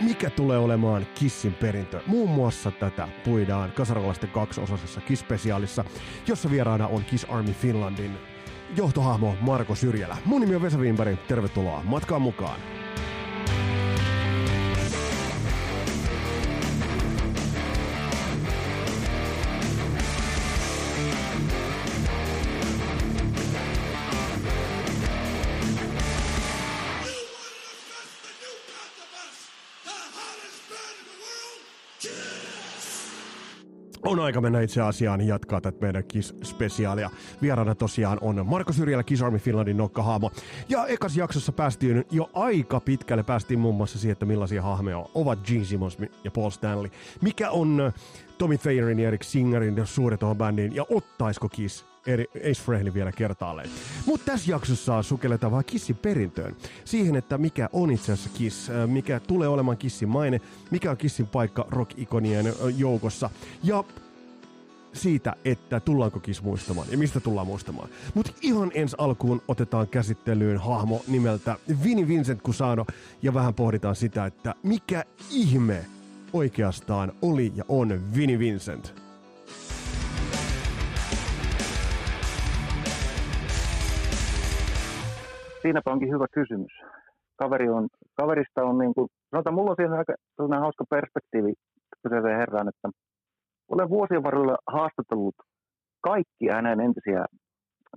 mikä tulee olemaan Kissin perintö. Muun muassa tätä puidaan kasaralaisten kaksiosaisessa Kiss-spesiaalissa, jossa vieraana on Kiss Army Finlandin johtohahmo Marko Syrjälä. Mun nimi on Vesa Wienberg, tervetuloa matkaan mukaan. Aika mennä itse asiaan jatkaa tätä meidän Kiss-spesiaalia. Vieraana tosiaan on Marko Syrjälä, Kiss Army Finlandin nokkahaamo. Ja ekas jaksossa päästiin jo aika pitkälle. Päästiin muun muassa siihen, että millaisia hahmoja ovat Gene Simmons ja Paul Stanley. Mikä on äh, Tommy Thayerin ja Eric Singerin suhde tuohon bändiin ja ottaisiko Kiss eri Ace Frehley vielä kertaalleen. Mutta tässä jaksossa sukelletaan vaan Kissin perintöön. Siihen, että mikä on itse asiassa Kiss, äh, mikä tulee olemaan Kissin maine, mikä on Kissin paikka rock-ikonien äh, joukossa. Ja siitä, että tullaanko Kiss muistamaan ja mistä tullaan muistamaan. Mutta ihan ensi alkuun otetaan käsittelyyn hahmo nimeltä Vini Vincent Cusano ja vähän pohditaan sitä, että mikä ihme oikeastaan oli ja on Vini Vincent. Siinäpä onkin hyvä kysymys. Kaveri on, kaverista on niin kuin, sanotaan, mulla on siinä aika hauska perspektiivi kyseiseen herraan, että olen vuosien varrella haastatellut kaikkia hänen entisiä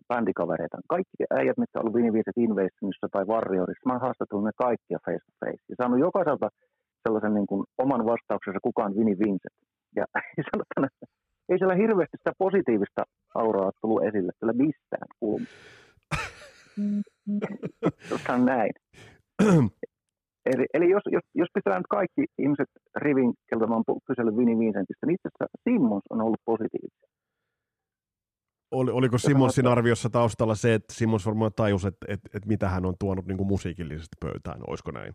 bändikavereita. Kaikki äijät, mitkä ollut Vinnie Vincent Invasionissa tai Warriorissa, mä oon haastatellut ne kaikkia face to face. Ja saanut jokaiselta sellaisen niin kuin oman vastauksensa, kukaan Vinnie Vincent. Ja sanotaan, että ei siellä hirveästi sitä positiivista auraa tullut esille sillä mistään kulmasta. Sanotaan näin. Eli, eli jos, jos, jos pitää nyt kaikki ihmiset rivin, keltä mä oon kysellyt Vini Vincentistä, niin itse asiassa Simmons on ollut positiivinen. Oli, oliko Simmonsin arviossa taustalla se, että Simmons varmaan tajusi, että, että, että mitä hän on tuonut niin kuin musiikillisesti pöytään, olisiko näin?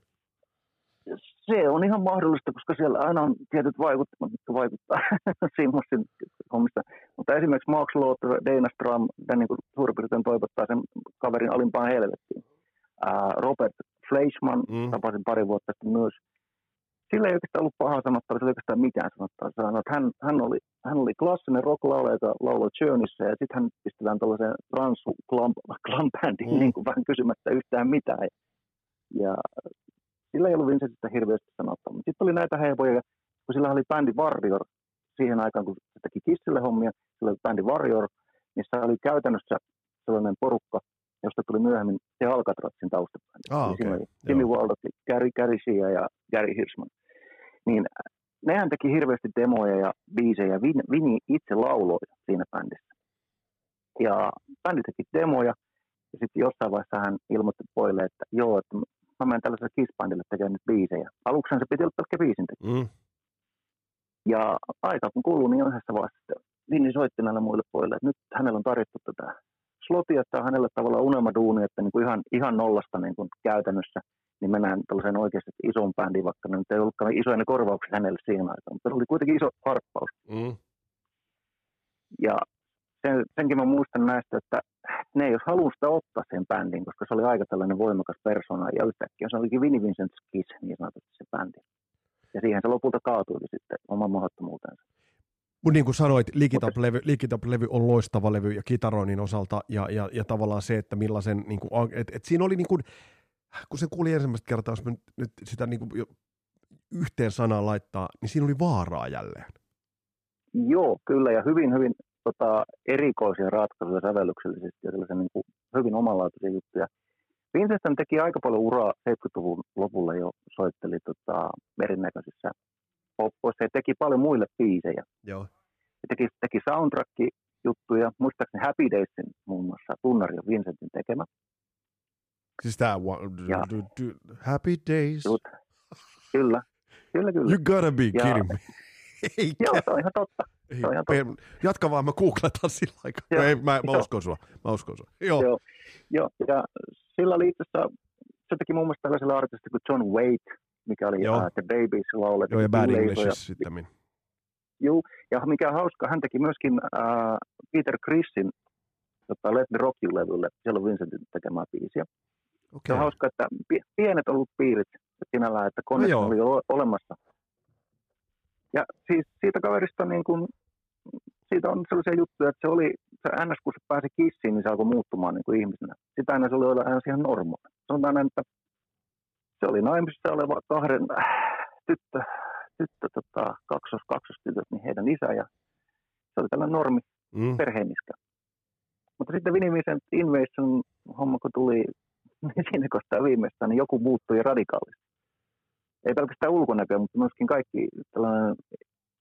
Se on ihan mahdollista, koska siellä aina on tietyt vaikuttamat, jotka vaikuttaa Simmonsin hommista. Mutta esimerkiksi Max Lothar, Dana Stram, niin suurin piirtein toivottaa sen kaverin alimpaan helvettiin. Robert Fleischmann, mm. tapasin pari vuotta sitten myös. Sillä ei oikeastaan ollut pahaa sanottavaa, sillä ei oikeastaan mitään sanottavaa. Että hän, hän, oli, hän oli klassinen rock joka lauloi Journeyssä, ja sitten hän pistetään tällaiseen ransu glam mm. niin kuin vähän kysymättä yhtään mitään. Ja, ja sillä ei ollut Vincentistä hirveästi sanottavaa. Sitten oli näitä heipoja, kun sillä oli bändi Warrior siihen aikaan, kun se teki Kissille hommia, sillä oli bändi Warrior, missä oli käytännössä sellainen porukka, josta tuli myöhemmin se Alcatrazin taustabändi. Ah, okay. Siinä oli Jimmy Waldot, Gary, Gary Shea ja Gary Hirschman. Niin nehän teki hirveästi demoja ja biisejä. Vin, Vini itse lauloi siinä bändissä. Ja bändi teki demoja ja sitten jossain vaiheessa hän ilmoitti poille, että joo, että mä menen tällaiselle Kiss-bändille tekemään nyt biisejä. Aluksi se piti olla pelkkä biisin mm. Ja aika kun kuuluu, niin yhdessä vaiheessa Vinni soitti näille muille poille, että nyt hänellä on tarjottu tätä slotia, että on hänelle tavallaan unelmaduuni, että niin kuin ihan, ihan nollasta niin kuin käytännössä niin mennään tällaiseen oikeasti isoon bändiin, vaikka ne nyt ei ollutkaan isoja ne korvauksia hänelle siihen aikaan, mutta se oli kuitenkin iso harppaus. Mm. Ja sen, senkin mä muistan näistä, että ne ei olisi halunnut sitä ottaa sen bändin, koska se oli aika tällainen voimakas persona, ja yhtäkkiä se olikin Vinnie Vincent Kiss, niin sanotusti se bändi. Ja siihen se lopulta kaatui sitten oman mahdottomuutensa. Mutta niin kuin sanoit, Likitap-levy, Likitap-levy on loistava levy ja kitaroinnin osalta ja, ja, ja tavallaan se, että millaisen, niin kuin, et, et siinä oli niin kuin, kun se kuuli ensimmäistä kertaa, jos me nyt sitä niin kuin yhteen sanaan laittaa, niin siinä oli vaaraa jälleen. Joo, kyllä ja hyvin, hyvin tota, erikoisia ratkaisuja sävellyksellisesti ja sellaisia niin kuin, hyvin omanlaatuisia juttuja. Vincent teki aika paljon uraa 70-luvun lopulla jo, soitteli tota, erinäköisissä poppoissa ja teki paljon muille biisejä. Joo. Ja teki, teki soundtrack-juttuja, muistaakseni Happy Daysin muun muassa, Tunnari on Vincentin tekemä. Siis tämä Happy Days. Jut, kyllä, kyllä, kyllä. You gotta be ja, kidding me. Joo, se on ihan totta. Se on ihan totta. Jatka vaan, mä googletaan sillä aikaa. Joo, ei, mä, mä uskon sua. Mä uskon sua. Joo. Joo, joo ja sillä oli itse asiassa, se teki muun muassa tällaisella artistilla kuin John Waite, mikä oli Joo. Uh, The Babies laulettu. Joo, ja Bad English sitten. Joo, ja mikä on hauska, hän teki myöskin uh, Peter Chrisin tota, Let Me Rock You-levylle, siellä on Vincentin tekemää biisiä. Okay. Se on hauska, että pienet ollut piirit, sinällään, että kone No oli jo olemassa. Ja siis siitä kaverista niin kuin, siitä on sellaisia juttuja, että se oli, se NS kun se pääsi kissiin, niin se alkoi muuttumaan niin kuin ihmisenä. Sitä ennen se oli aina ihan normaali. Sanotaan, että se oli naimisissa oleva kahden äh, tyttö, tyttö tota, kaksos, kaksostytöt, niin heidän isä ja se oli tällainen normi Mm. perheeniskä. Mutta sitten Vinnie Vincent Invasion homma, kun tuli niin siinä kohtaa viimeistään, niin joku muuttui radikaalisti. Ei pelkästään ulkonäkö, mutta myöskin kaikki tällainen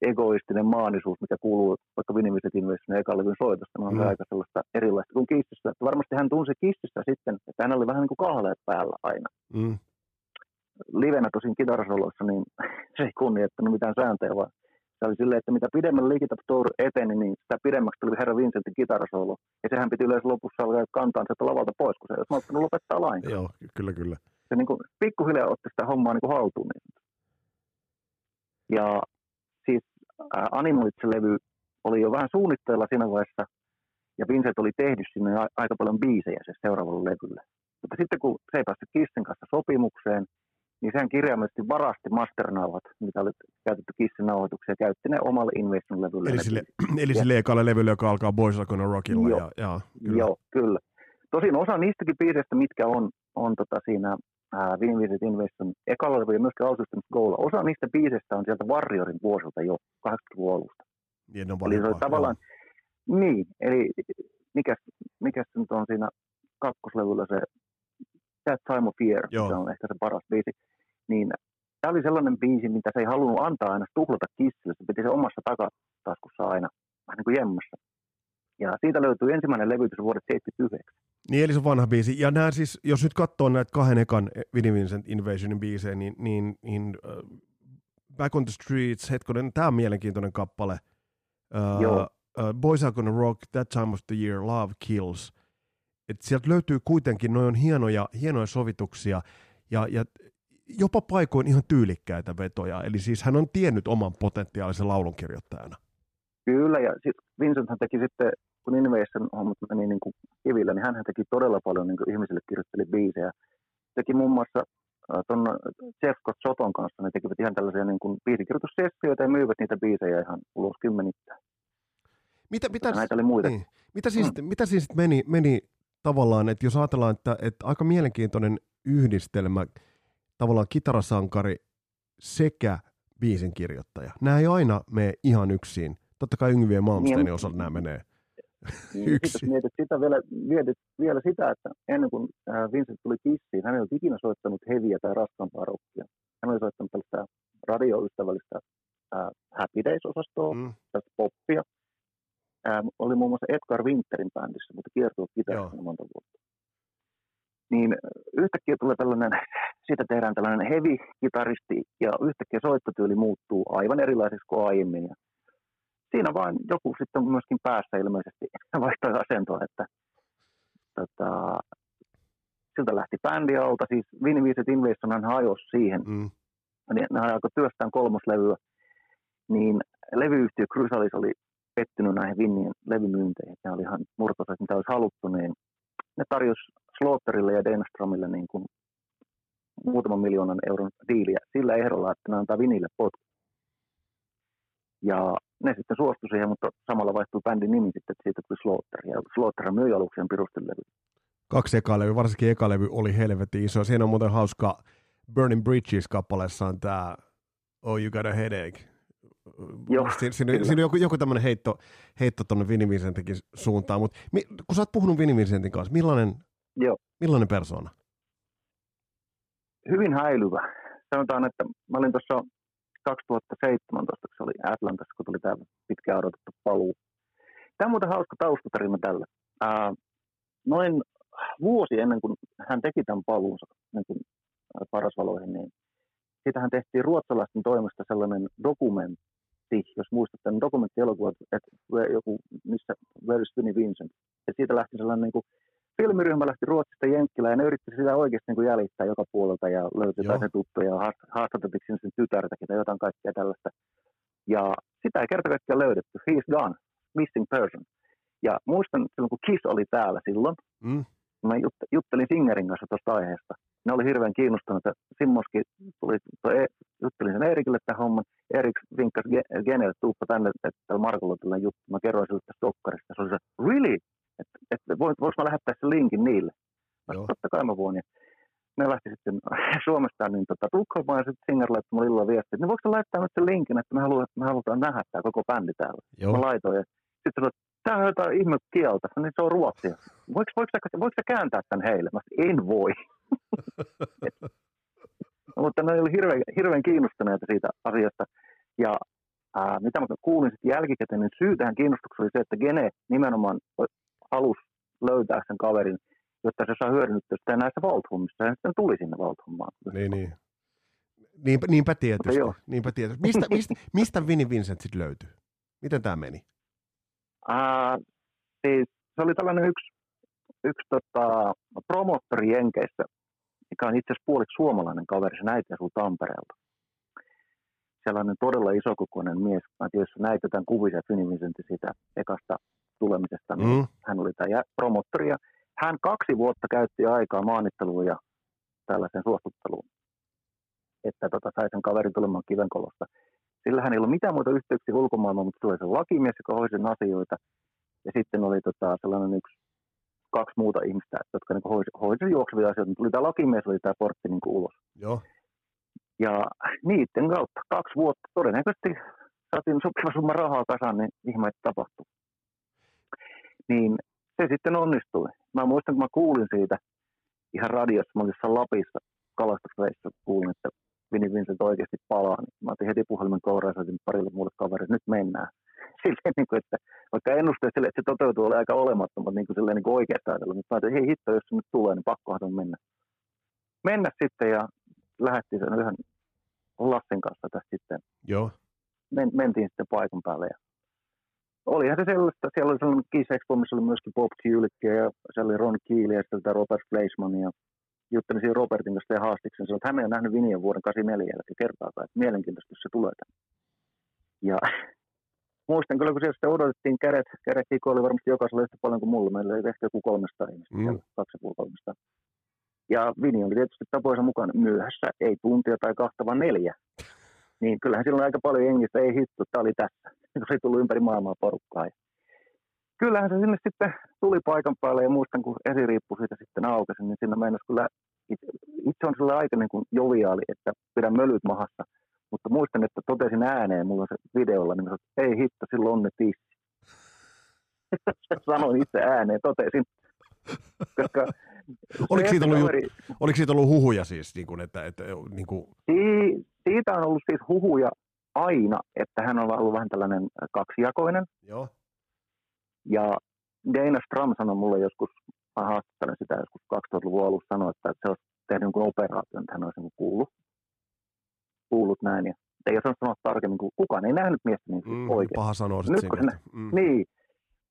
egoistinen maanisuus, mikä kuuluu vaikka Vinnie Vincent Invasionin ekan levyn soitosta, niin on Mm. aika sellaista erilaista kuin Kississä. Varmasti hän tunsi Kississä sitten, että hän oli vähän niin kuin kahleet päällä aina. Mm. Livenä tosin kitarasoloissa, niin se ei kunnioittanut mitään sääntöjä, vaan se oli silleen, että mitä pidemmän Liikitap Tour eteni, niin sitä pidemmäksi tuli herra Vincentin kitarasolo. Ja sehän piti yleensä lopussa alkaa kantaa sieltä lavalta pois, kun se ei olisi malttanut lopettaa lainkaan. Joo, kyllä, kyllä. Se niin kuin, pikkuhiljaa otti sitä hommaa niin kuin haltuun. Niin. Ja siis äh, Animoitse-levy oli jo vähän suunnitteilla siinä vaiheessa, ja Vincent oli tehnyt sinne aika paljon biisejä se seuraavalle levylle. Mutta sitten kun se ei päässyt Kissin kanssa sopimukseen, niin sehän kirjaimellisesti varasti masternauhat, mitä oli käytetty Kissin nauhoituksia, käytti ne omalle Invasion-levylle. Eli ne sille, eli sille ekalle levylle, joka alkaa Boys Are Gonna Rockilla. Joo. Ja, ja, kyllä. Joo, kyllä. Tosin osa niistäkin biiseistä, mitkä on, on tota siinä ää, Vinnie Vincent Invasion ekalla levyllä ja myöskin Autosystem's Goal, osa niistä biiseistä on sieltä Warriorin vuosilta jo 80-luvun alusta. Niin, ne on Eli se oli tavallaan, niin, eli mikä, mikä se nyt on siinä kakkoslevyllä se That Time of Year, Joo. se on ehkä se paras biisi, niin tämä oli sellainen biisi, mitä se ei halunnut antaa aina tuhlata kissille, se piti se omassa takataskussa aina, vähän niin kuin jemmassa. Ja siitä löytyy ensimmäinen levytys vuodet 79. Niin, eli se vanha biisi. Ja nämä siis, jos nyt katsoo näitä kahden ekan Vinnie Vincent Invasionin biisejä, niin, niin, niin uh, Back on the Streets, hetkonen, tämä on mielenkiintoinen kappale. Uh, Joo. uh, Boys Are Gonna Rock, That Time of the Year, Love Kills. Et sieltä löytyy kuitenkin, noin on hienoja, hienoja sovituksia ja, ja jopa paikoin ihan tyylikkäitä vetoja. Eli siis hän on tiennyt oman potentiaalisen laulunkirjoittajana. Kyllä, ja sit Vincenthän teki sitten, kun Invasion hommat meni niin kuin kivillä, niin hän teki todella paljon niin kuin ihmisille kirjoitteli biisejä. Teki muun muassa ton Jeff Soton kanssa, ne tekivät ihan tällaisia niin kuin biisikirjoitussessioita ja myivät niitä biisejä ihan ulos kymmenittäin. Mitä, mitä, näitä oli muita. Niin. Mitä siinä, mm. mitä sitten meni, meni tavallaan, että jos ajatellaan, että, että aika mielenkiintoinen yhdistelmä, tavallaan kitarasankari sekä biisin kirjoittaja. Nämä ei aina mene ihan yksin. Totta kai Yngvi ja Malmsteinin Niin. osalta nämä menee. Niin, Yksi. sit jos mietit sitä vielä, mietit vielä sitä, että ennen kuin äh, Vincent tuli Kissiin, hän ei ollut ikinä soittanut heviä tai raskaampaa rockia. Hän oli soittanut tällaista radioystävällistä äh, Happy Days-osastoa, Mm. tästä poppia. Ää, oli muun muassa Edgar Winterin bändissä, mutta kiertui kitarassa monta vuotta. Niin äh, yhtäkkiä tulee tällainen, siitä tehdään tällainen heavy-kitaristi ja yhtäkkiä soittotyyli muuttuu aivan erilaiseksi kuin aiemmin. Ja siinä vaan joku sitten myöskin päässä ilmeisesti vaihtoi asentoa, että tota, siltä lähti bändi alta. Siis Vinnie Vincent Invasionhan hajosi siihen, Mm. niin ne alkoi työstään kolmoslevyä, niin levyyhtiö Chrysalis oli pettynyt näihin Vinnien levymyynteihin. Ne oli ihan murtoiset, mitä olisi haluttu, niin ne tarjosi Slaughterille ja Denstromille niin kuin muutaman miljoonan euron diiliä sillä ehdolla, että ne antaa Vinille potku. Ja ne sitten suostui siihen, mutta samalla vaihtui bändin nimi sitten, että siitä tuli Slaughter. Ja Slaughter myi aluksi sen pirustelevy. Kaksi eka levy, varsinkin eka levy oli helvetin iso. Siinä on muuten hauska Burning Bridges-kappaleessa on tämä Oh You Got a Headache. Joo, siinä, siinä, kyllä. siinä on joku, joku tämmöinen heitto, heitto tuonne Vinnie Vincentinkin suuntaan, mutta mi, kun sä oot puhunut Vinnie Vincentin kanssa, millainen, Joo. millainen persona? hyvin häilyvä. Sanotaan, että mä olin tuossa 2017, kun se oli Atlantassa, kun tuli tämä pitkään odotettu paluu. Tämä on muuten hauska taustatarina tällä. Ää, noin vuosi ennen kuin hän teki tämän paluunsa niin kuin parasvaloihin, niin siitähän tehtiin ruotsalaisten toimesta sellainen dokumentti, jos muistatte, niin dokumenttielokuva, että joku, missä Where is Vinnie Vincent. Ja siitä lähti sellainen niin kuin filmiryhmä lähti Ruotsista Jenkkilään ja ne yritti sitä oikeasti niin kuin jäljittää joka puolelta ja löytyi se tuttuja ja haast- haastateltiin sen tytärtäkin tai jotain kaikkea tällaista. Ja sitä ei kerta kaikkiaan löydetty. He's gone. Missing person. Ja muistan silloin, kun Kiss oli täällä silloin, Mm? mä jut- juttelin Singerin kanssa tuosta aiheesta. Ne oli hirveän kiinnostuneita. Simmoskin tuli, e- juttelin sen Eerikille tämän homman. Erik vinkkasi Genelle, tuuppa tänne, että Markolla tällä juttu. Mä kerroin sille tästä Dokkarista. Se oli se, really? Että et, voinko mä lähettää sen linkin niille? Mä sanoin, totta kai mä voin. Ja ne lähti sitten Suomesta niin tota, Tukholmaan ja sitten Singer laittoi mulle illalla viestiä, että voiko laittaa nyt sen linkin, että me, halutaan, me halutaan nähdä tämä koko bändi täällä. Joo. Mä laitoin ja sitten sanoin, tämä on jotain ihme kieltä, niin se on ruotsia. Voiko, voiko, voiko, voiko sä kääntää tämän heille? Mä sanoin, en voi. Mutta ne oli hirveän, hirveän kiinnostuneita siitä asiasta. Ja ää, mitä mä kuulin sitten jälkikäteen, niin syy tähän kiinnostukseen oli se, että Gene nimenomaan halusi löytää sen kaverin, jotta se saa hyödynnettyä sitä näissä Valthummissa, ja sitten tuli sinne Valthummaan. Niin, niin. Niinpä, niinpä tietysti. Niinpä tietysti. Mistä, mistä, mistä Vinnie Vincent sitten löytyi? Miten tämä meni? Uh, siis, se oli tällainen yksi, yksi tota, promottori Jenkeissä, mikä on itse asiassa puoliksi suomalainen kaveri, se näytti asuu Tampereelta. Sellainen todella isokokoinen mies. Mä tiedän, jos näytetään kuvia Vinnie Vincentin sitä ekasta tulemisesta, niin mm. hän oli tämä promottori. Ja hän kaksi vuotta käytti aikaa maanitteluun ja tällaisen suostutteluun, että tota, sai sen kaverin tulemaan kivenkolosta. Sillä hän ei ollut mitään muuta yhteyksiä ulkomaailmaan, mutta se oli lakimies, joka hoisi sen asioita. Ja sitten oli tota, sellainen yksi, kaksi muuta ihmistä, jotka niin hoisi, hoisi juoksevia asioita. Tuli tämä lakimies, oli tämä portti niin ulos. Joo. Ja niiden kautta kaksi vuotta todennäköisesti saatiin sopiva summa rahaa kasaan, niin ihme tapahtui. Niin se sitten onnistui. Mä muistan, kun mä kuulin siitä ihan radiossa, mä olin Lapissa kalastusreissa, kuulin, että Vinny Vincent oikeasti palaa. Niin mä otin heti puhelimen kouraan ja parille muulle kaverille, nyt mennään. Silleen, niin kuin, että vaikka ennusteet sille, että se toteutuu, oli aika olemattomat niin kuin, silleen, niin kuin oikeasti ajatella. Mutta mä ajattelin, hei hitto, jos se nyt tulee, niin pakkohan mennä. Mennä sitten ja lähdettiin sen yhden Lassin kanssa tästä sitten. Joo. Men, mentiin sitten paikan päälle ja olihan se sellaista, siellä oli sellainen Kiss Expo, missä oli myöskin Bob Kulick ja siellä oli Ron Keely ja sitten Robert Fleischmann ja juttelin siinä Robertin kanssa ja haastiksen, että hän ei ole nähnyt Vinien vuoden 84 jälkeen kertaakaan, että mielenkiintoista, jos se tulee tänne. Ja muistan kyllä, kun siellä sitten odotettiin kädet, kädet oli varmasti jokaisella yhtä paljon kuin mulla, meillä oli ehkä joku 300 ihmistä, mm. kaksi ja. Ja Vini oli tietysti tapoisa mukaan myöhässä, ei tuntia tai kahta, vaan neljä. Niin kyllähän silloin aika paljon jengistä, ei hitto, tämä oli tässä. Se tullut ympäri maailmaa porukkaa. Ja kyllähän se sinne sitten tuli paikan päälle ja muistan, kun esiriippu siitä sitten aukesi, niin siinä meinasi kyllä, itse, itse on sillä aika niin kuin joviaali, että pidän mölyt mahassa. Mutta muistan, että totesin ääneen mulla se videolla, niin että ei hitto, silloin on ne tissi. Sanoin itse ääneen, totesin. Koska oliko, siitä ollut, kaveri... oliko siitä ollut huhuja siis? Niin kuin, että, että, niin kuin... Si- siitä on ollut siis huhuja aina, että hän on ollut vähän tällainen kaksijakoinen. Joo. Ja Dana Stram sanoi mulle joskus, mä haastattelen sitä joskus 2000-luvun alussa, sanoi, että se olisi tehnyt jonkun operaation, että hän olisi niin kuullut, kuullut näin. Ja ei osannut sanoa tarkemmin, kun kukaan ei nähnyt miestä niin mm, oikein. Paha sanoa nyt, kun se, mm. Niin.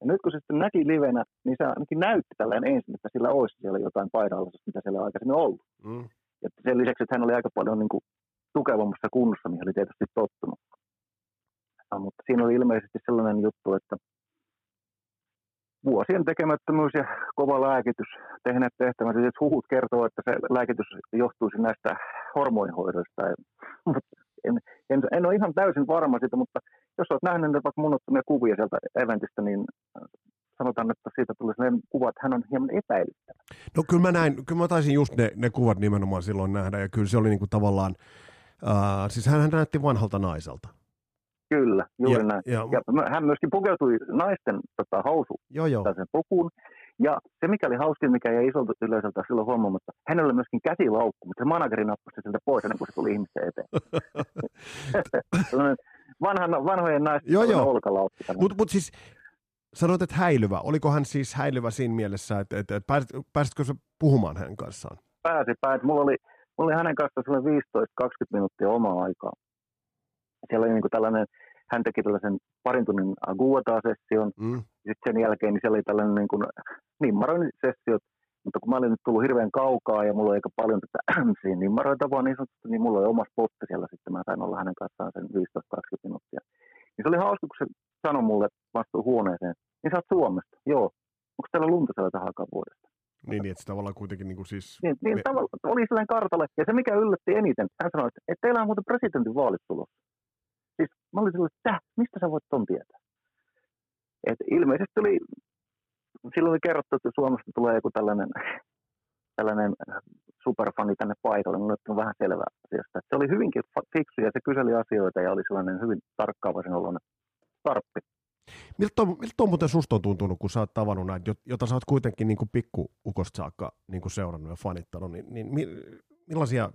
Ja nyt kun se sitten näki livenä, niin se ainakin näytti tällainen ensin, että sillä olisi siellä jotain painallisuutta, mitä siellä aikaisemmin ollut. Mm. Ja sen lisäksi, että hän oli aika paljon niin kuin tukevammassa kunnossa, mihin oli tietysti tottunut. Ja, mutta siinä oli ilmeisesti sellainen juttu, että vuosien tekemättömyys ja kova lääkitys tehneet tehtävänsä. Siis huhut kertoo, että se lääkitys johtuisi näistä hormonihoidoista. En, en, en ole ihan täysin varma siitä, mutta jos olet nähnyt vaikka monottomia kuvia sieltä eventistä, niin äh, sanotaan, että siitä tuli sellainen kuva, että hän on hieman epäilyttävä. No kyllä mä näin, kyllä mä taisin just ne, ne kuvat nimenomaan silloin nähdä, ja kyllä se oli niinku tavallaan, uh, siis hän näytti vanhalta naiselta. Kyllä, juuri ja, näin. Ja, ja hän myöskin pukeutui naisten tota, housu joo, joo. sen pukuun. Ja se, mikä oli hauskin, mikä jäi isolta yleisöltä silloin huomaamatta, hänellä oli myöskin käsilaukku, mutta se manageri nappasi sieltä pois ennen kuin se tuli ihmisten eteen. Vanhan, vanhojen naisten joo, joo. olkalaukku. Mutta mut siis sanoit, että häilyvä. Oliko hän siis häilyvä siinä mielessä, että, että, että pääsit, pääsitkö sä puhumaan hänen kanssaan? Pääsi, pääsi. Mulla oli, mulla oli hänen kanssaan 15-20 minuuttia omaa aikaa. Siellä oli niin kuin tällainen hän teki tällaisen parin tunnin Aguata-session, mm. sitten sen jälkeen niin siellä oli tällainen niin kuin nimmaroinnin sessio, mutta kun mä olin nyt tullut hirveän kaukaa ja mulla oli aika paljon tätä siinä nimmaroita vaan niin sanotusti, niin mulla oli oma spotti siellä sitten, mä sain olla hänen kanssaan sen 15-20 minuuttia. Niin se oli hauska, kun se sanoi mulle vastuu huoneeseen, niin sä oot Suomesta, joo, onko teillä lunta siellä tähän vuodesta? Niin, niin että se tavallaan kuitenkin niin kuin siis... Niin, niin me... tavallaan oli sellainen kartalle. Ja se, mikä yllätti eniten, hän sanoi, että, että teillä on muuten presidentin vaalit tulossa. Siis mä olin sellainen, että mistä sä voit ton tietää? Et ilmeisesti oli, silloin oli kerrottu, että Suomesta tulee joku tällainen, tällainen superfani tänne paikalle, niin on vähän selvää asiasta. Se oli hyvinkin fiksu ja se kyseli asioita ja oli sellainen hyvin tarkkaavaisen oloinen tarppi. Miltä on, miltä on muuten susta on tuntunut, kun sä oot tavannut näitä, jota sä oot kuitenkin niin pikkuukosta saakka niin kuin seurannut ja fanittanut, niin, niin millaisia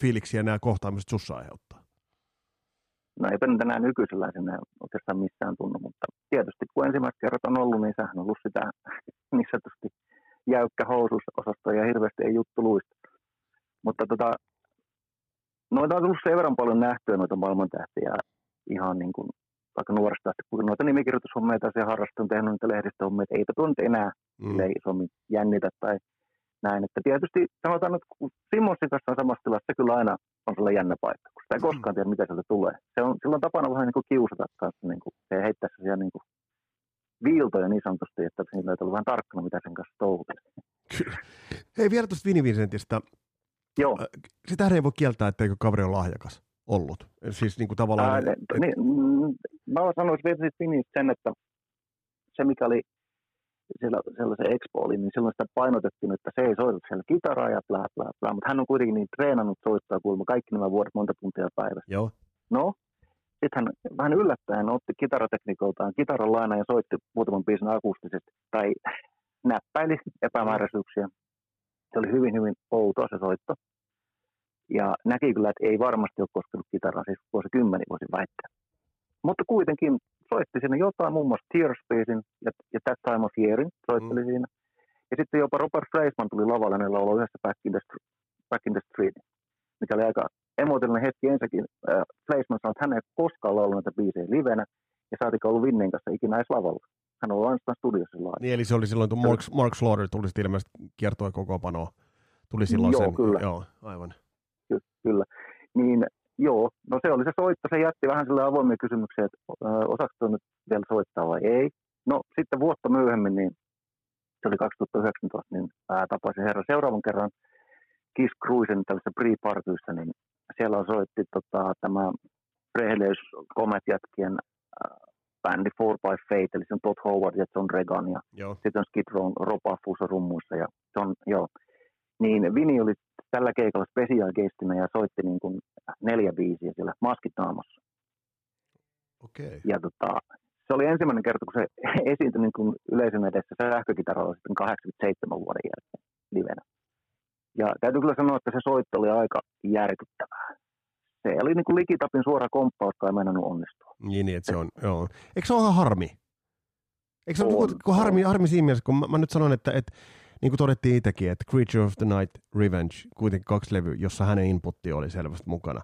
fiiliksiä nämä kohtaamiset sussa aiheuttaa? No eipä nyt enää nykyisellä sinne oikeastaan missään tunnu, mutta tietysti kun ensimmäistä kerrat on ollut, niin sehän on ollut sitä niin sanotusti jäykkä housusosasto ja hirveästi ei juttu luista. Mutta tota, noita on tullut sen verran paljon nähtyä noita maailmantähtiä ihan niin kuin vaikka nuoresta asti, kun noita nimikirjoitushommia tai harrastunut tehnyt niitä lehdistöhommia, että eipä tuo nyt enää mm. isommin jännitä tai näin. Että tietysti sanotaan, että kun Simonsin kanssa on samassa tilassa, se kyllä aina on sellainen jännä paikka, sitä ei koskaan tiedä, mitä sieltä tulee. Se on, silloin tapana vähän niin kuin kiusata kanssa, niin kuin, se heittää sellaisia niin kuin viiltoja niin sanotusti, että siinä täytyy olla vähän tarkkana, mitä sen kanssa touhutaan. Hei, vielä tuosta Vini Vincentistä. Joo. Sitä ei voi kieltää, etteikö kaveri ole lahjakas ollut. Siis niin kuin tavallaan... Ää, et... niin, mm, mä sanoisin vielä sen, että se mikä oli siellä, sellaisen expo oli, niin silloin sitä painotettiin, että se ei soita siellä kitaraa ja plää, plää, plää, mutta hän on kuitenkin niin treenannut soittaa kuulemma kaikki nämä vuodet monta tuntia päivässä. Joo. No, sitten hän vähän yllättäen otti kitaratekniikoltaan kitaran laina ja soitti muutaman biisin akustisesti tai näppäili epämääräisyyksiä. Se oli hyvin, hyvin outoa se soitto. Ja näki kyllä, että ei varmasti ole koskenut kitaraa, siis vuosikymmeni voisin väittää. Mutta kuitenkin soitti siinä jotain, muun muassa Tears Spacein ja, ja That Time of Yearin soitteli mm. siinä. Ja sitten jopa Robert Freisman tuli lavalle, ne lauloi yhdessä Back in the, Back in the Street, mikä oli aika emootellinen hetki ensinnäkin. Äh, Freisman sanoi, että hän ei koskaan laulanut näitä biisejä livenä, ja saatika ollut Vinnen kanssa ikinä edes lavalla. Hän on ainoastaan studiossa lailla. Niin, eli se oli silloin, kun Mark, Mark Slaughter tuli sitten ilmeisesti kiertoi koko panoa. Tuli silloin joo, sen, kyllä. joo, aivan. Ky- kyllä. Niin Joo, no se oli se soitto, se jätti vähän sille avoimia kysymyksiä, että osaako nyt vielä soittaa vai ei. No sitten vuotta myöhemmin, niin se oli 2019, niin ää, tapasin herran seuraavan kerran Kiss Cruisen tällaisessa pre-partyissa, niin siellä soitti tota, tämä Prehleys Comet jätkien äh, bändi 4 by Fate, eli se on Todd Howard ja John Regan, ja joo. sitten on Skid Row, Ropa Fuso rummuissa, ja John, joo. Niin Vini oli tällä keikalla special ja soitti niin kuin neljä biisiä siellä maskit naamassa. Okay. Ja tota, se oli ensimmäinen kerta, kun se esiintyi niin kuin yleisön edessä sähkökitaralla sitten 87 vuoden jälkeen livenä. Ja täytyy kyllä sanoa, että se soitto oli aika järkyttävää. Se oli niin kuin likitapin suora komppaus, joka ei mennä onnistua. Niin, niin, että se on, joo. Eikö se ole harmi? Eikö se ole kun harmi, harmi siinä mielessä, kun mä, mä nyt sanon, että, että niin kuin todettiin itsekin, että Creature of the Night Revenge, kuitenkin kaksi levyä, jossa hänen inputti oli selvästi mukana.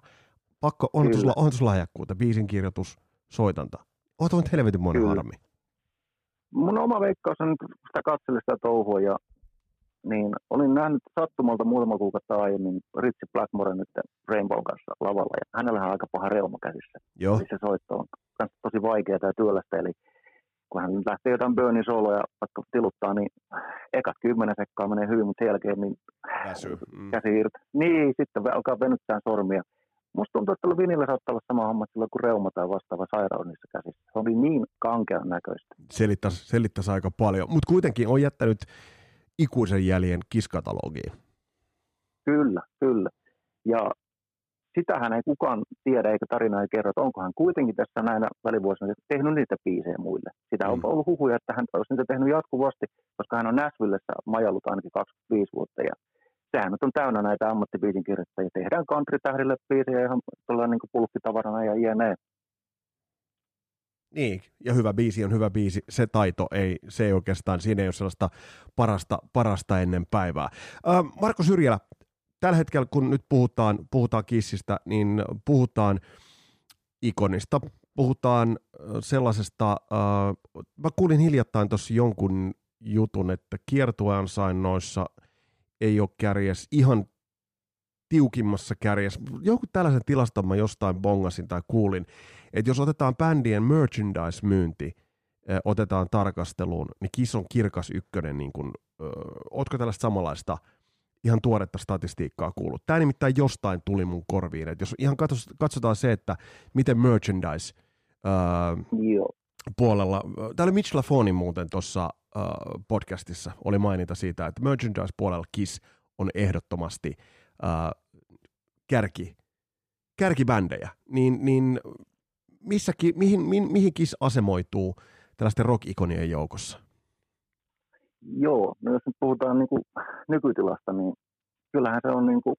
Pakko, on tuossa on lahjakkuutta, biisin kirjoitus, soitanta. Oot on helvetin monen harmi. Mun oma veikkaus on, sitä katselin sitä touhua ja niin olin nähnyt sattumalta muutama kuukautta aiemmin Ritsi Blackmore nyt Rainbow kanssa lavalla ja hänellä on aika paha reuma käsissä. Joo. Eli se soitto on tosi vaikeaa ja työlästä, eli kun hän lähtee jotain burnin soloja vaikka tiluttaa, niin ekat kymmenen sekkaa menee hyvin, mutta sen jälkeen niin Väsy. Mm. käsi irti. Niin, sitten alkaa venyttää sormia. Musta tuntuu, että vinillä saattaa olla sama homma silloin kuin reuma tai vastaava sairaus niissä käsissä. Se oli niin kankean näköistä. Selittäisi, selittäisi aika paljon, mutta kuitenkin on jättänyt ikuisen jäljen kiskatalogiin. Kyllä, kyllä. Ja sitähän ei kukaan tiedä eikä tarina ei kerro, että onko hän kuitenkin tässä näinä välivuosina tehnyt niitä biisejä muille. Sitä on mm. ollut huhuja, että hän olisi niitä tehnyt jatkuvasti, koska hän on Nashvillessä majallut ainakin 25 vuotta ja sehän nyt on täynnä näitä ammattibiisin kirjoittajia. Tehdään country-tähdille biisejä ihan tuolla niin pulkkitavarana ja jne. Niin, ja hyvä biisi on hyvä biisi. Se taito ei, se ei oikeastaan, siinä ei ole sellaista parasta, parasta ennen päivää. Äh, Marko Syrjälä, tällä hetkellä, kun nyt puhutaan, puhutaan kissistä, niin puhutaan ikonista, puhutaan sellaisesta, äh, mä kuulin hiljattain tuossa jonkun jutun, että kiertueansainnoissa ei ole kärjes ihan tiukimmassa kärjessä. Joku tällaisen tilaston mä jostain bongasin tai kuulin, että jos otetaan bändien merchandise-myynti, otetaan tarkasteluun, niin Kiss on kirkas ykkönen. Niin kun, ö, ootko tällaista samanlaista ihan tuoretta statistiikkaa kuullut? Tämä nimittäin jostain tuli mun korviin. Et jos ihan katsotaan se, että miten merchandise ö, puolella, täällä Mitch Lafonin muuten tuossa podcastissa oli mainita siitä, että merchandise-puolella Kiss on ehdottomasti uh, kärki, kärkibändejä, niin, niin missä, mihin, mihin, mihin Kiss asemoituu tällaisten rock-ikonien joukossa? Joo, no jos nyt puhutaan niin kuin nykytilasta, niin kyllähän se on niin kuin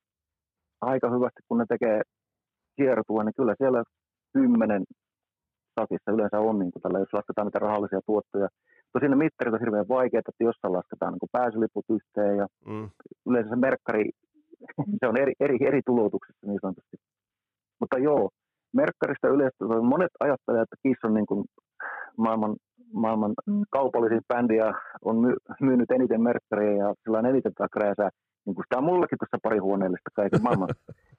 aika hyvästi, kun ne tekee kiertua, niin kyllä siellä kymmenen sakissa yleensä on, niin kuin tällä, jos lasketaan niitä rahallisia tuottoja. Tosin ne mittarit on hirveän vaikeita, että jossain lasketaan niin kuin pääsyliput yhteen ja mm. yleensä se merkkari, se on eri, eri, eri tuloutuksessa niin sanotusti. Mutta joo, merkkarista yleisesti monet ajattelevat, että Kiss on niin kuin maailman, maailman kaupallisin bändi ja on my, myynyt eniten merkkaria ja sillä on eniten takrääsää. Niin kuin sitä on mullakin tuossa pari huoneellista kaiken maailman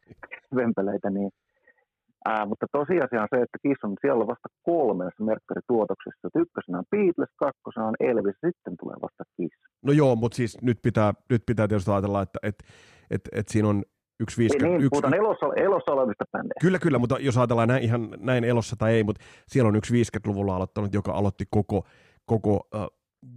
vempeleitä, niin Ää, mutta tosiasia on se, että Kiss on siellä vasta kolmessa merkkarituotoksessa. Ykkösenä on Beatles, kakkosena on Elvis, sitten tulee vasta Kiss. No joo, mutta siis nyt pitää, nyt pitää tietysti ajatella, että et, et, et siinä on yksi viisi... Niin, yksi, puhutaan elossa, elossa olevista bändejä. Kyllä, kyllä, mutta jos ajatellaan näin, ihan näin elossa tai ei, mutta siellä on yksi 50-luvulla aloittanut, joka aloitti koko, koko uh,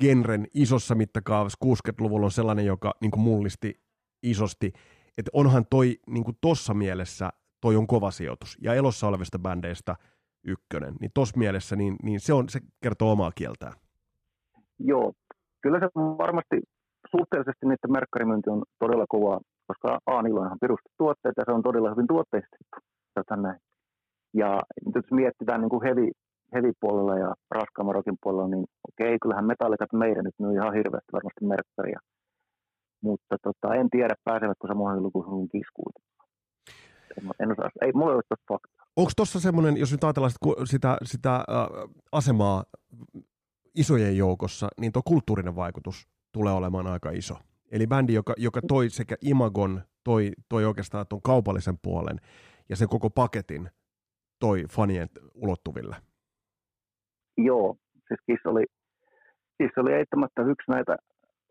genren isossa mittakaavassa. 60-luvulla on sellainen, joka niin mullisti isosti. Että onhan toi niin tossa mielessä toi on kova sijoitus. Ja elossa olevista bändeistä ykkönen. Niin tuossa mielessä niin, niin se, on, se kertoo omaa kieltään. Joo, kyllä se varmasti suhteellisesti niiden merkkarimyynti on todella kovaa, koska A, on ihan perustettu tuotteet ja se on todella hyvin tuotteistettu. Näin. Ja nyt jos mietitään niin kuin heavy, puolella ja raskaamman rockin puolella, niin okei, kyllähän metallikat meidän nyt myy ihan hirveästi varmasti merkkaria. Mutta tota, en tiedä, pääsevätkö samoihin lukuihin kiskuihin en, en osaa, ei mulla ole tuosta faktaa. Onko tuossa semmoinen, jos nyt ajatellaan sitä, sitä, sitä äh, asemaa isojen joukossa, niin tuo kulttuurinen vaikutus tulee olemaan aika iso. Eli bändi, joka, joka toi sekä imagon, toi, toi oikeastaan tuon kaupallisen puolen ja sen koko paketin toi fanien ulottuville. Joo, siis Kiss oli, Kiss oli eittämättä yksi näitä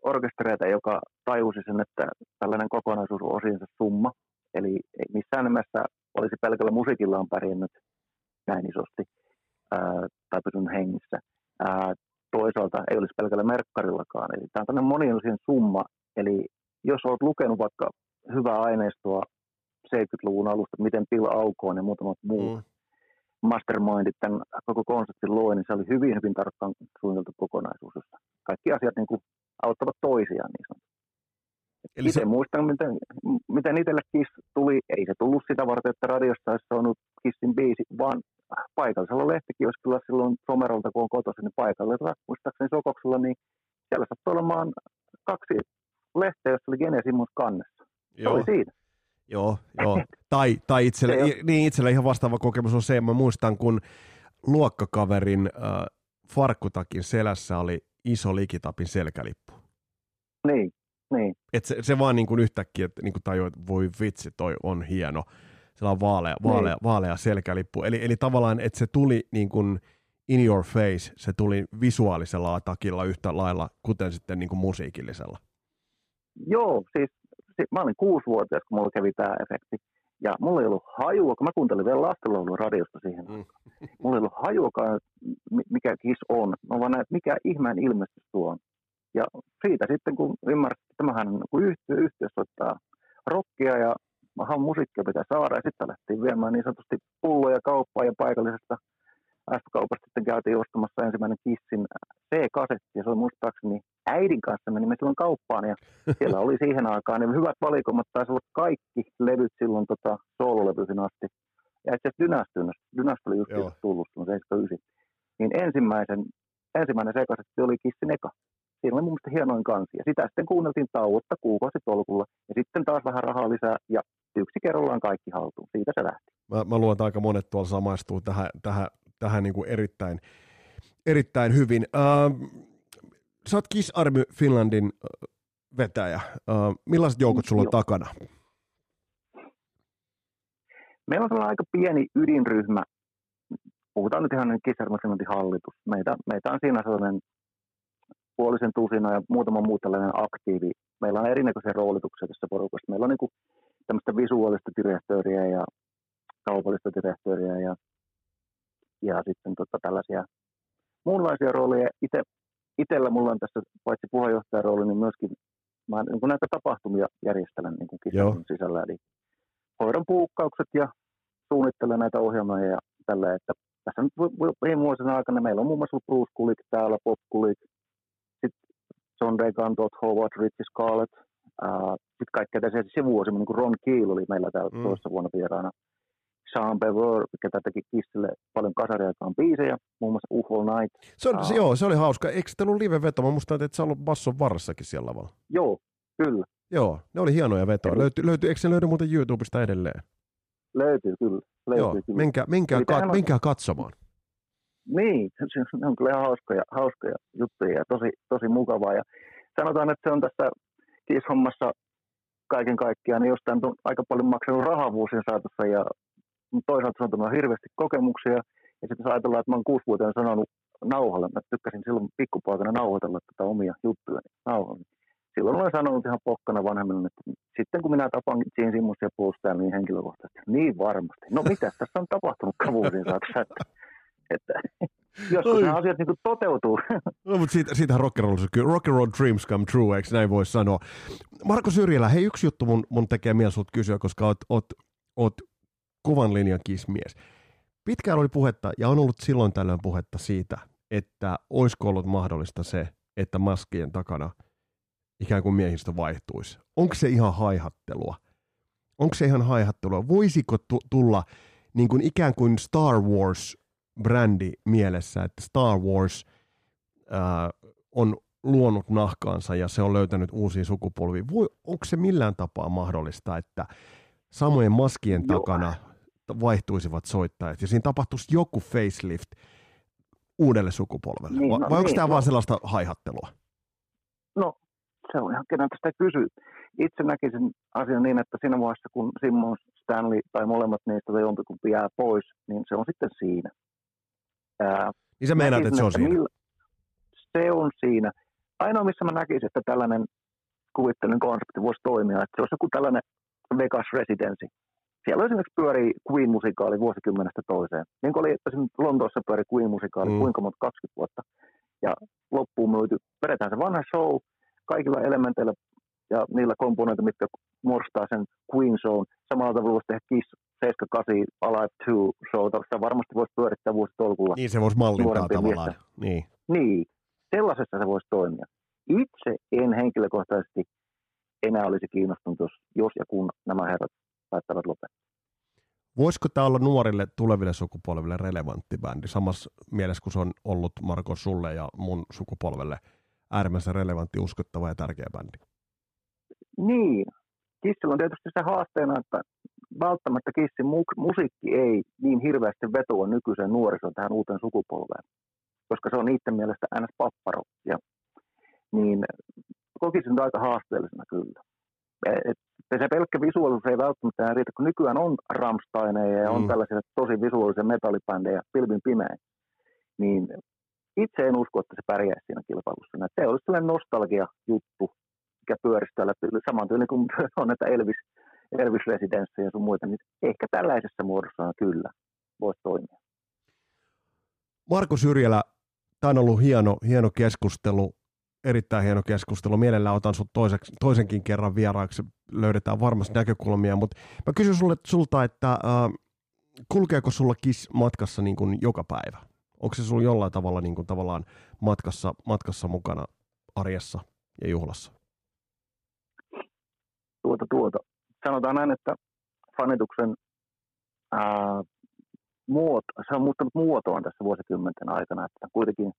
orkestereita, joka tajusi sen, että tällainen kokonaisuus on osinsa summa, Eli ei missään nimessä olisi pelkällä musiikillaan pärjännyt näin isosti ää, tai pysynyt hengissä. Ää, toisaalta ei olisi pelkällä merkkarillakaan. Eli tämä on tämmöinen moniosien summa. Eli jos olet lukenut vaikka hyvää aineistoa 70-luvun alusta, miten Bill Aukoon ja muutamat muut mm. mastermindit tämän koko konseptin loi, niin se oli hyvin, hyvin tarkkaan suunniteltu kokonaisuus, jossa kaikki asiat niin kuin auttavat toisiaan niin sanotusti. Eli Itse se... muistan, miten, miten itselle Kiss tuli. Ei se tullut sitä varten, että radiosta olisi saanut Kissin biisi, vaan paikallisella lehtikioskilla silloin Somerolta, kun on kotoisin, niin paikallisella, muistaakseni Sokoksella, niin siellä sattui olemaan kaksi lehteä, jossa oli Genesimus kannessa. Se Joo. oli siinä. Joo, joo. tai, tai itselle, niin itselle ihan vastaava kokemus on se, mä muistan, kun luokkakaverin äh, farkkutakin selässä oli iso likitapin selkälippu. Niin, niin. Et se, se vaan niin kuin yhtäkkiä että niin kuin että voi vitsi, toi on hieno. Se on vaalea, vaalea, niin. vaalea selkälippu. Eli, eli tavallaan, että se tuli niin kuin in your face, se tuli visuaalisella atakilla yhtä lailla, kuten sitten niin kuin musiikillisella. Joo, siis, mä olin kuusivuotias, kun mulla kävi tämä efekti. Ja mulla ei ollut hajua, kun mä kuuntelin vielä lastenlaulun radiosta siihen. Mm. Mulla ei ollut hajuakaan, mikä Kiss on. Mä vaan näin, että mikä ihmeen ilmestys tuo on. Ja siitä sitten, kun ymmärsit, että tämähän kun yhtiö, yhtiö soittaa rockia ja mahan musiikkia pitää saada, ja sitten lähtiin viemään niin sanotusti pulloja kauppaan ja paikallisesta F-kaupasta sitten käytiin ostamassa ensimmäinen Kissin C-kasetti, ja se oli muistaakseni äidin kanssa menimme silloin kauppaan, ja siellä oli siihen aikaan niin hyvät valikoimat, taisi olla kaikki levyt silloin tota, soololevyihin asti. Ja itse asiassa Dynasty oli just tullut, 79. Niin ensimmäisen, ensimmäinen C-kasetti oli Kissin eka siinä oli mun mielestä hienoin kansi. Ja sitä sitten kuunneltiin tauotta kuukausitolkulla ja sitten taas vähän rahaa lisää ja yksi kerrallaan kaikki haltuun. Siitä se lähti. Mä, mä luulen, että aika monet tuolla samaistuu tähän, tähän, tähän niin kuin erittäin, erittäin hyvin. Uh, sä oot Kiss Army Finlandin vetäjä. Millaiset joukot sulla on takana? Meillä on sellainen aika pieni ydinryhmä puhutaan nyt ihan Kisarmasementin hallitus. Meitä, meitä on siinä sellainen puolisen tusina ja muutama muu tällainen aktiivi. Meillä on erinäköisiä roolituksia tässä porukassa. Meillä on niin tämmöistä visuaalista direktööriä ja kaupallista direktööriä ja, ja sitten tota tällaisia muunlaisia rooleja. Ite, itellä mulla on tässä paitsi puheenjohtajan rooli, niin myöskin mä niin näitä tapahtumia järjestelen niin kuin sisällä. Eli hoidon puukkaukset ja suunnittelen näitä ohjelmia ja tällä, että tässä nyt viime vuosina aikana meillä on muun muassa Bruce Kulik täällä, Bob Kulik, sitten John Regan, Todd Howard, Richie Scarlett, sitten kaikkea tässä sivuosia, niin kuin Ron Keel oli meillä täällä mm. toisessa vuonna vieraana. Sean Bever, mikä teki Kissille paljon kasariaikaan biisejä, muun muassa UFO Night. Se, on, uh, joo, se oli hauska. Eikö se ollut live-veto? Mä muistan, että sä ollut basson varressakin siellä lavalla. Joo, kyllä. Joo, ne oli hienoja vetoja. Löyty, löyty, eikö se löydy muuten YouTubesta edelleen? Löytyy kyllä. Löytyy Joo, kyllä. Menkää, menkää, kat, on... menkää katsomaan. Niin, se on kyllä ihan hauskoja, hauskoja juttuja ja tosi, tosi mukavaa. Ja sanotaan, että se on tässä kiishommassa kaiken kaikkiaan, niin jostain on aika paljon maksanut rahaa vuosien saatossa ja toisaalta se on tullut hirveästi kokemuksia. Ja sitten jos ajatellaan, että mä oon kuusivuotiaana sanonut nauhalle, mä tykkäsin silloin pikkupoikana nauhoitella tätä omia juttuja niin nauhalle silloin olen sanonut ihan pokkana vanhemmille, että sitten kun minä tapaan Simmons ja Paul niin henkilökohtaisesti, niin varmasti. No mitä tässä on tapahtunut vuosien saatossa, että, että joskus nämä asiat niin toteutuu. No, mutta siitä, siitähän rock and roll, rock and roll dreams come true, eikö näin voi sanoa? Marko Syrjälä, hei yksi juttu mun, mun tekee mieli sut kysyä, koska oot, oot, oot kuvan linjan kismies. Pitkään oli puhetta, ja on ollut silloin tällöin puhetta siitä, että olisiko ollut mahdollista se, että maskien takana – ikään kuin miehistö vaihtuisi. Onko se ihan haihattelua? Onko se ihan haihattelua? Voisiko tulla niin kuin ikään kuin Star Wars-brändi mielessä, että Star Wars ää, on luonut nahkaansa ja se on löytänyt uusia sukupolvia. Voi, onko se millään tapaa mahdollista, että samojen maskien Joo. takana vaihtuisivat soittajat ja siinä tapahtuisi joku facelift uudelle sukupolvelle? Niin, no, Vai onko niin, tämä no. vaan sellaista haihattelua? No se on ihan kenen tästä kysyy. Itse näkisin asian niin, että siinä vaiheessa, kun Simon Stanley tai molemmat niistä tai jompikumpi jää pois, niin se on sitten siinä. Ää, niin sä meinaat, että se on siinä? Millä, se on siinä. Ainoa, missä mä näkisin, että tällainen kuvittelun konsepti voisi toimia, että se olisi joku tällainen Vegas Residency. Siellä esimerkiksi pyörii Queen-musikaali vuosikymmenestä toiseen. Niin kuin oli esimerkiksi Lontoossa pyöri Queen-musikaali, mm. kuinka monta 20 vuotta. Ja loppuun myyty, vedetään se vanha show, kaikilla elementeillä ja niillä komponenteilla, mitkä muodostaa sen Queen Zone. Samalla tavalla voisi tehdä Kiss 78 Alive 2 showta, sitä varmasti voisi pyörittää vuositolkulla. Niin se voisi mallintaa tavallaan. Niin. niin, sellaisessa se voisi toimia. Itse en henkilökohtaisesti enää olisi kiinnostunut, jos, jos ja kun nämä herrat päättävät lopettaa. Voisiko tämä olla nuorille tuleville sukupolville relevantti bändi, samassa mielessä kuin se on ollut Marko sulle ja mun sukupolvelle – äärimmäisen relevantti, uskottava ja tärkeä bändi. Niin. Kissillä on tietysti se haasteena, että välttämättä Kissin mu- musiikki ei niin hirveästi vetoa nykyiseen nuorisoon tähän uuteen sukupolveen, koska se on niiden mielestä ns. papparokkia. Niin kokisin sitä aika haasteellisena kyllä. Et se pelkkä visuaalisuus ei välttämättä enää riitä, kun nykyään on Ramsteineja ja on mm. tällaisia tosi visuaalisia metallibändejä pilvin pimein. Niin itse en usko, että se pärjäisi siinä kilpailussa. Se olisi sellainen nostalgia-juttu, mikä pyörisi täällä saman tyyli kuin on näitä Elvis, Elvis Residenssejä ja sun muita, niin ehkä tällaisessa muodossa kyllä voisi toimia. Marko Syrjälä, tämä on ollut hieno, hieno keskustelu, erittäin hieno keskustelu. Mielellään otan sinut toisenkin kerran vieraaksi, löydetään varmasti näkökulmia, mutta mä kysyn sulle, sulta, että äh, kulkeeko sulla KISS matkassa niin kuin joka päivä? Onko se sulla jollain tavalla niin kuin, tavallaan matkassa, matkassa mukana arjessa ja juhlassa? Tuota, tuota. Sanotaan näin, että fanituksen ää, muoto, se on muuttanut muotoaan tässä vuosikymmenten aikana, että kuitenkin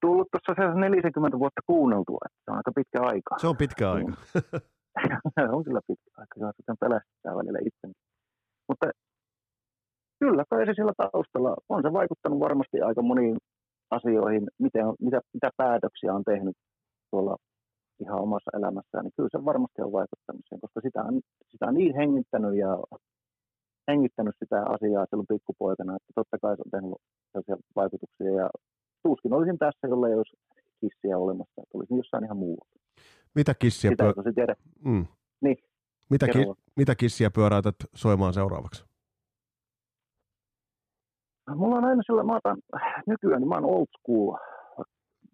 tullut tuossa 40 vuotta kuunneltua, että se on aika pitkä aika. Se on pitkä aika. se on kyllä pitkä aika, se on sitten pelästyttää välillä itseni. Mutta kyllä kai se sillä taustalla on se vaikuttanut varmasti aika moniin asioihin, miten, mitä, mitä päätöksiä on tehnyt tuolla ihan omassa elämässään, niin kyllä se varmasti on vaikuttanut siihen, koska sitä on, sitä on niin hengittänyt ja hengittänyt sitä asiaa silloin pikkupoikana, että totta kai se on tehnyt sellaisia vaikutuksia ja tuskin olisin tässä, jolla ei olisi kissiä olemassa, olisin jossain ihan muualla. Mitä kissiä, Sitä pyö... tiedä. mm. Niin, mitä, ki... mitä kissiä pyöräytät soimaan seuraavaksi? Mulla on aina sillä, mä otan, nykyään niin mä oon old school.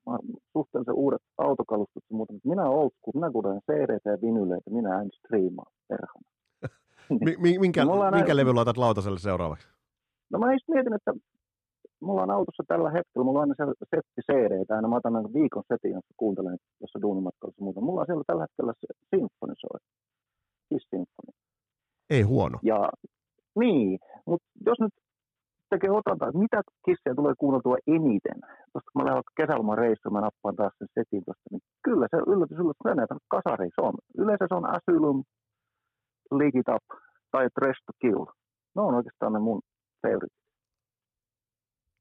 Mä suhteellisen uudet autokalustot ja muuta, mutta minä old school. Minä kuulen CD ja vinyleitä, minä en striimaa perhana. Mi- mi- minkä, minkä aina- levyn laitat lautaselle seuraavaksi? No mä just mietin, että mulla on autossa tällä hetkellä, mulla on aina se setti cd aina mä otan aina viikon setin, jossa kuuntelen jossa duunimatkalla muuta. Mulla on siellä tällä hetkellä se Symphony soi. Kiss Symphony. Ei huono. Ja niin, mutta jos nyt tekee otanta, että mitä kisseja tulee kuunneltua eniten, koska kun mä lähden kesäloman reissuun, mä nappaan taas sen setin tuosta, niin kyllä se yllätys, yllätys, menee tänne kasariin. Se on, yleensä se on Asylum, Leak It Up tai Dress to Kill. Ne on oikeastaan ne mun favorite.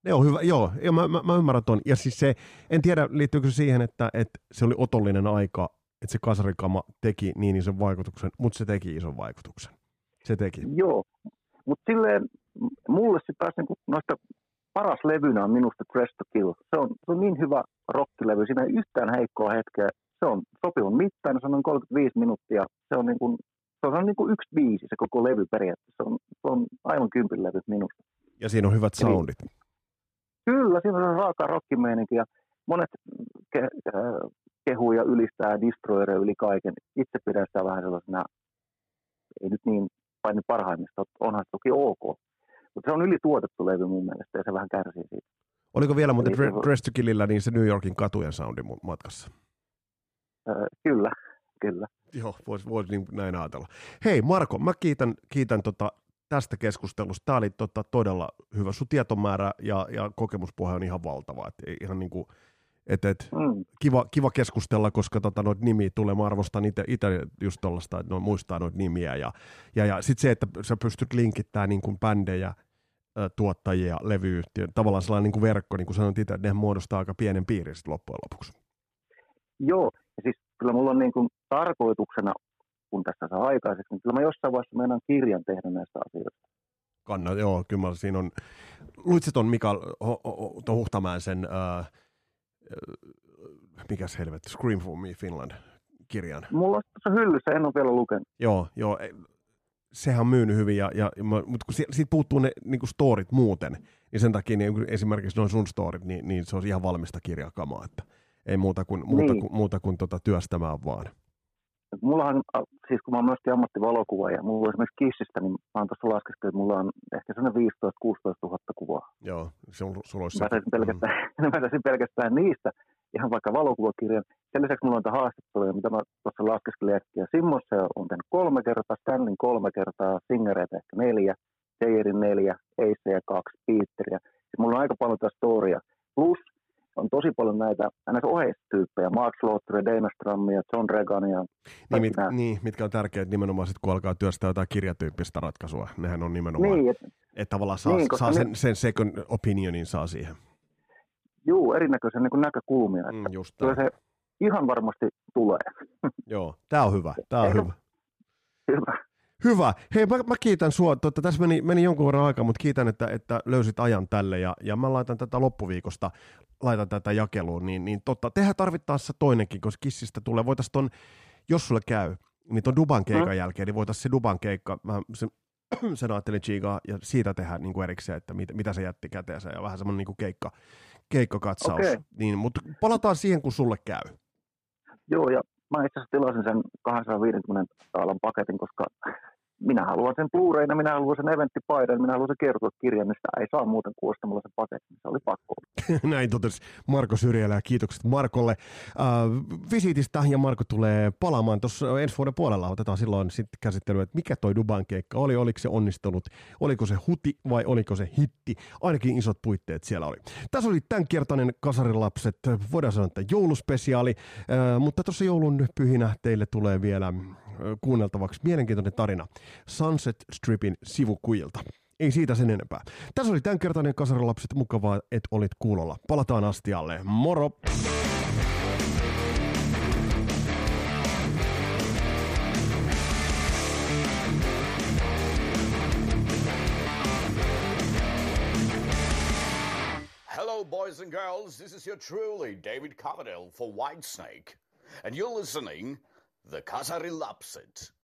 Ne on hyvä, joo, ja mä, mä, mä ymmärrän ton. Ja siis se, en tiedä liittyykö se siihen, että, että se oli otollinen aika, että se kasarikama teki niin ison vaikutuksen, mutta se teki ison vaikutuksen. Se teki. Joo, mutta silleen mulle se taas niinku noista paras levynä on minusta Dress to Kill. Se on, se on niin hyvä rockilevy, siinä ei yhtään heikkoa hetkeä. Se on sopivan mittainen, se on noin 35 minuuttia. Se on, niin kuin, se on niin kuin yksi biisi se koko levy periaatteessa. Se on, se on aivan kympin levy minusta. Ja siinä on hyvät Eli- soundit. Kyllä, siinä on raaka rockimeininki ja monet ke- äh, kehuu ja ylistää Destroyeria yli kaiken. Itse pidän sitä vähän sellaisena, ei nyt niin paini parhaimmista, onhan se toki ok. Mutta se on ylituotettu levy mun mielestä ja se vähän kärsii siitä. Oliko vielä muuten Eli Dress to Killillä niin se New Yorkin katujen soundi matkassa? Äh, kyllä, kyllä. Joo, voisi vois niin näin ajatella. Hei Marko, mä kiitän, kiitän tota, tästä keskustelusta. Tämä oli tota, todella hyvä. Sun tietomäärä ja, ja kokemuspohja on ihan valtava. Et, ei- ihan niin kuin, et, et, Mm. kiva, kiva keskustella, koska tota, noita nimiä tulee. Mä arvostan itse just tuollaista, että no, muistaa noita nimiä. Ja, ja, ja sitten se, että sä pystyt linkittämään niin kuin bändejä, tuottajia, levyyhtiön, tavallaan sellainen niin kuin verkko, niin kuin sanoit itse, että ne muodostaa aika pienen piirin loppujen lopuksi. Joo, ja siis kyllä mulla on niin kuin tarkoituksena, kun tässä saa aikaiseksi, niin kyllä mä jossain vaiheessa meidän kirjan tehdä näistä asioista. Kanna, joo, kyllä siinä on. Ho- Ho- ton Huhtamäen sen, äh, mikäs helvetti, Scream for Me Finland kirjan. Mulla on tuossa hyllyssä, en ole vielä lukenut. Joo, joo, sehän on myynyt hyvin, ja, ja, mutta kun si- siitä puuttuu ne niin kuin storit muuten, niin sen takia niin esimerkiksi noin sun storit, niin, niin se on ihan valmista kirjakamaa, että ei muuta kuin, muuta Niin. kuin, muuta kuin tota työstämään vaan. Mullahan, siis kun mä oon myöskin ammattivalokuva ja mulla on esimerkiksi Kissistä, niin mä oon tuossa laskeskellut, että mulla on ehkä sellainen 15-16 000 kuvaa. Joo, se on, sulla olisi Mä saisin pelkästään, mä saisin pelkästään niistä ihan vaikka valokuvakirjan. Sen lisäksi mulla on niitä haastatteluja, mitä mä tuossa laskeskelin äkkiä. Simmossa on tehnyt kolme kertaa, Stanlin kolme kertaa, Singereitä ehkä neljä, Teijerin neljä, Aceja kaksi, Peteria. Ja mulla on aika paljon tätä storia. Plus on tosi paljon näitä näitä oheistyyppejä, Mark Slaughter, Dana Stramia, John Regania. Niin, mit, nämä. niin, mitkä on tärkeät nimenomaan sit, kun alkaa työstää jotain kirjatyyppistä ratkaisua. Nehän on nimenomaan, Niin, et, että tavallaan saa, niin, saa sen, ne- sen second opinionin saa siihen. juu, erinäköisiä niin näkökulmia. Että Mm, just kyllä se ihan varmasti tulee. Joo, tää on hyvä, tää on hyvä. Hyvä. Hyvä. Hei, mä, mä kiitän sua. Totta, tässä meni, meni jonkun verran aikaa, mutta kiitän, että, että löysit ajan tälle. Ja, ja mä laitan tätä loppuviikosta, laitan tätä jakeluun. Niin, niin totta, tehdään tarvittaessa toinenkin, koska kissistä tulee. Voitaisiin ton, jos sulle käy, niin ton Duban keikan Mm. jälkeen, niin voitaisiin se Duban keikka, mä sen, sen ajattelin Chigaa, ja siitä tehdä niin kuin erikseen, että mit, mitä se jätti käteensä, ja vähän semmoinen niin kuin keikka, keikkakatsaus. Okei. Niin, mutta palataan siihen, kun sulle käy. Joo, ja mä itse asiassa tilasin sen 250 taalan paketin, koska minä haluan sen Blu-rayna, minä haluan sen eventtipaidan, minä haluan sen kertokirjan, niin sitä ei saa muuten kuin ostamalla sen paketin. Se oli pakko. Näin totesi Marko Syrjälä kiitokset Markolle äh, visiitistä ja Marko tulee palaamaan tuossa ensi vuoden puolella. Otetaan silloin sitten käsittelyä, että mikä toi Duban keikka oli, oliko se onnistunut, oliko se huti vai oliko se hitti. Ainakin isot puitteet siellä oli. Tässä oli tämänkertainen Kasarilapset, voidaan sanoa, että jouluspesiaali, äh, mutta tuossa joulun pyhinä teille tulee vielä kuunneltavaksi mielenkiintoinen tarina Sunset Stripin sivukujilta. Ei siitä sen enempää. Tässä oli tämänkertainen Kasarilapset. Mukavaa, että olit kuulolla. Palataan astialle. Moro! Hello, boys and girls. This is your truly David Coverdale for Whitesnake. And you're listening The cutter Relapsed.